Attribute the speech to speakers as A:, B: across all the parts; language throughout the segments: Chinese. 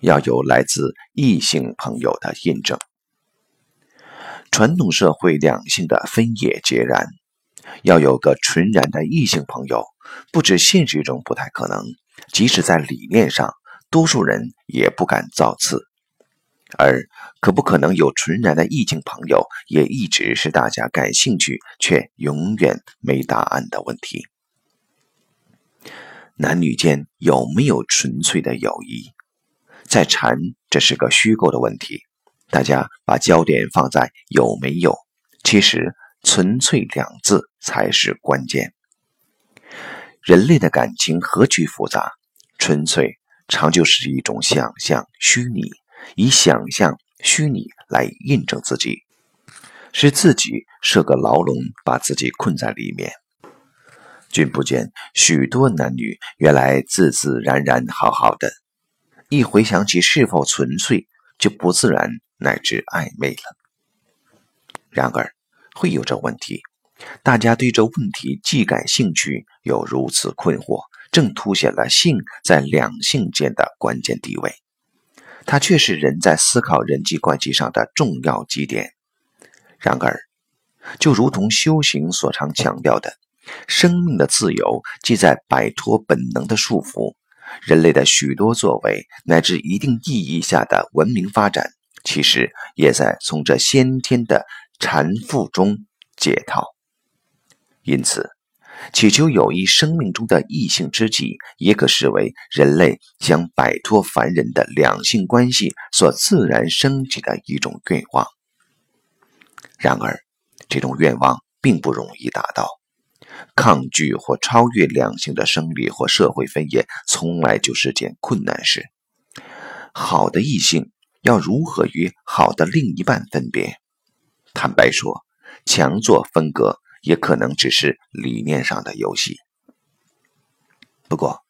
A: 要有来自异性朋友的印证。传统社会两性的分野截然，要有个纯然的异性朋友，不止现实中不太可能，即使在理念上，多数人也不敢造次。而可不可能有纯然的异性朋友，也一直是大家感兴趣却永远没答案的问题。男女间有没有纯粹的友谊？在禅，这是个虚构的问题。大家把焦点放在有没有，其实“纯粹”两字才是关键。人类的感情何其复杂，纯粹常就是一种想象、虚拟，以想象、虚拟来印证自己，是自己设个牢笼，把自己困在里面。君不见，许多男女原来自自然然好好的，一回想起是否纯粹，就不自然乃至暧昧了。然而，会有这问题，大家对这问题既感兴趣，又如此困惑，正凸显了性在两性间的关键地位。它却是人在思考人际关系上的重要基点。然而，就如同修行所常强调的。生命的自由，即在摆脱本能的束缚。人类的许多作为，乃至一定意义下的文明发展，其实也在从这先天的缠缚中解套。因此，祈求有一生命中的异性知己，也可视为人类想摆脱凡人的两性关系所自然升起的一种愿望。然而，这种愿望并不容易达到。抗拒或超越两性的生理或社会分野，从来就是件困难事。好的异性要如何与好的另一半分别？坦白说，强作分割也可能只是理念上的游戏。不过，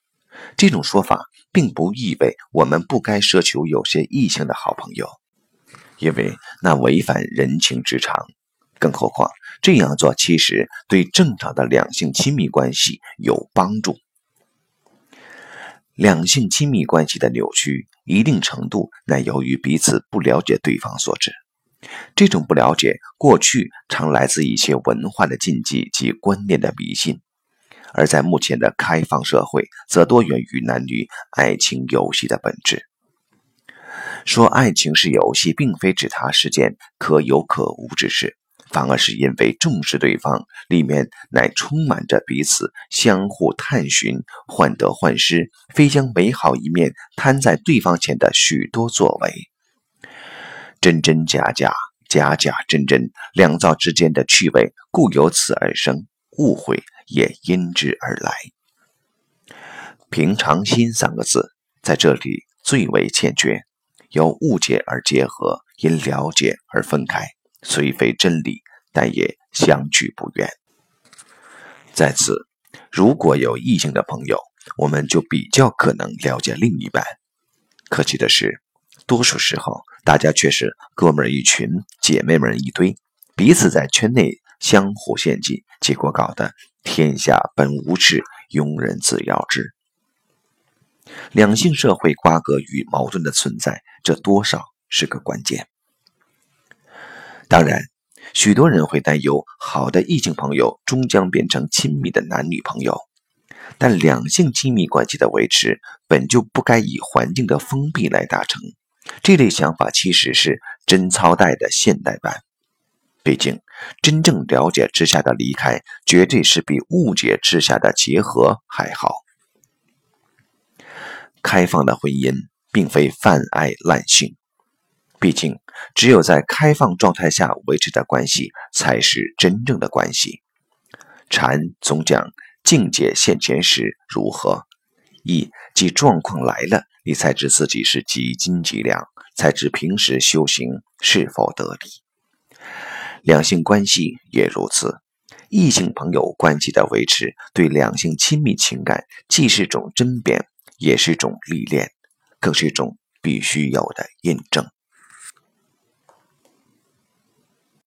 A: 这种说法并不意味我们不该奢求有些异性的好朋友，因为那违反人情之常。更何况这样做其实对正常的两性亲密关系有帮助。两性亲密关系的扭曲，一定程度乃由于彼此不了解对方所致。这种不了解，过去常来自一些文化的禁忌及观念的迷信，而在目前的开放社会，则多源于男女爱情游戏的本质。说爱情是游戏，并非指它是件可有可无之事。反而是因为重视对方，里面乃充满着彼此相互探寻、患得患失，非将美好一面摊在对方前的许多作为。真真假假，假假真真，两造之间的趣味故由此而生，误会也因之而来。平常心三个字在这里最为欠缺，由误解而结合，因了解而分开。虽非真理，但也相去不远。在此，如果有异性的朋友，我们就比较可能了解另一半。可惜的是，多数时候大家却是哥们儿一群，姐妹们一堆，彼此在圈内相互献祭，结果搞得天下本无事，庸人自扰之。两性社会瓜葛与矛盾的存在，这多少是个关键。当然，许多人会担忧，好的异性朋友终将变成亲密的男女朋友。但两性亲密关系的维持，本就不该以环境的封闭来达成。这类想法其实是贞操带的现代版。毕竟，真正了解之下的离开，绝对是比误解之下的结合还好。开放的婚姻，并非泛爱滥性。毕竟，只有在开放状态下维持的关系，才是真正的关系。禅总讲境界现前时如何，意即状况来了，你才知自己是几斤几两，才知平时修行是否得力。两性关系也如此，异性朋友关系的维持，对两性亲密情感，既是种甄别，也是一种历练，更是一种必须有的印证。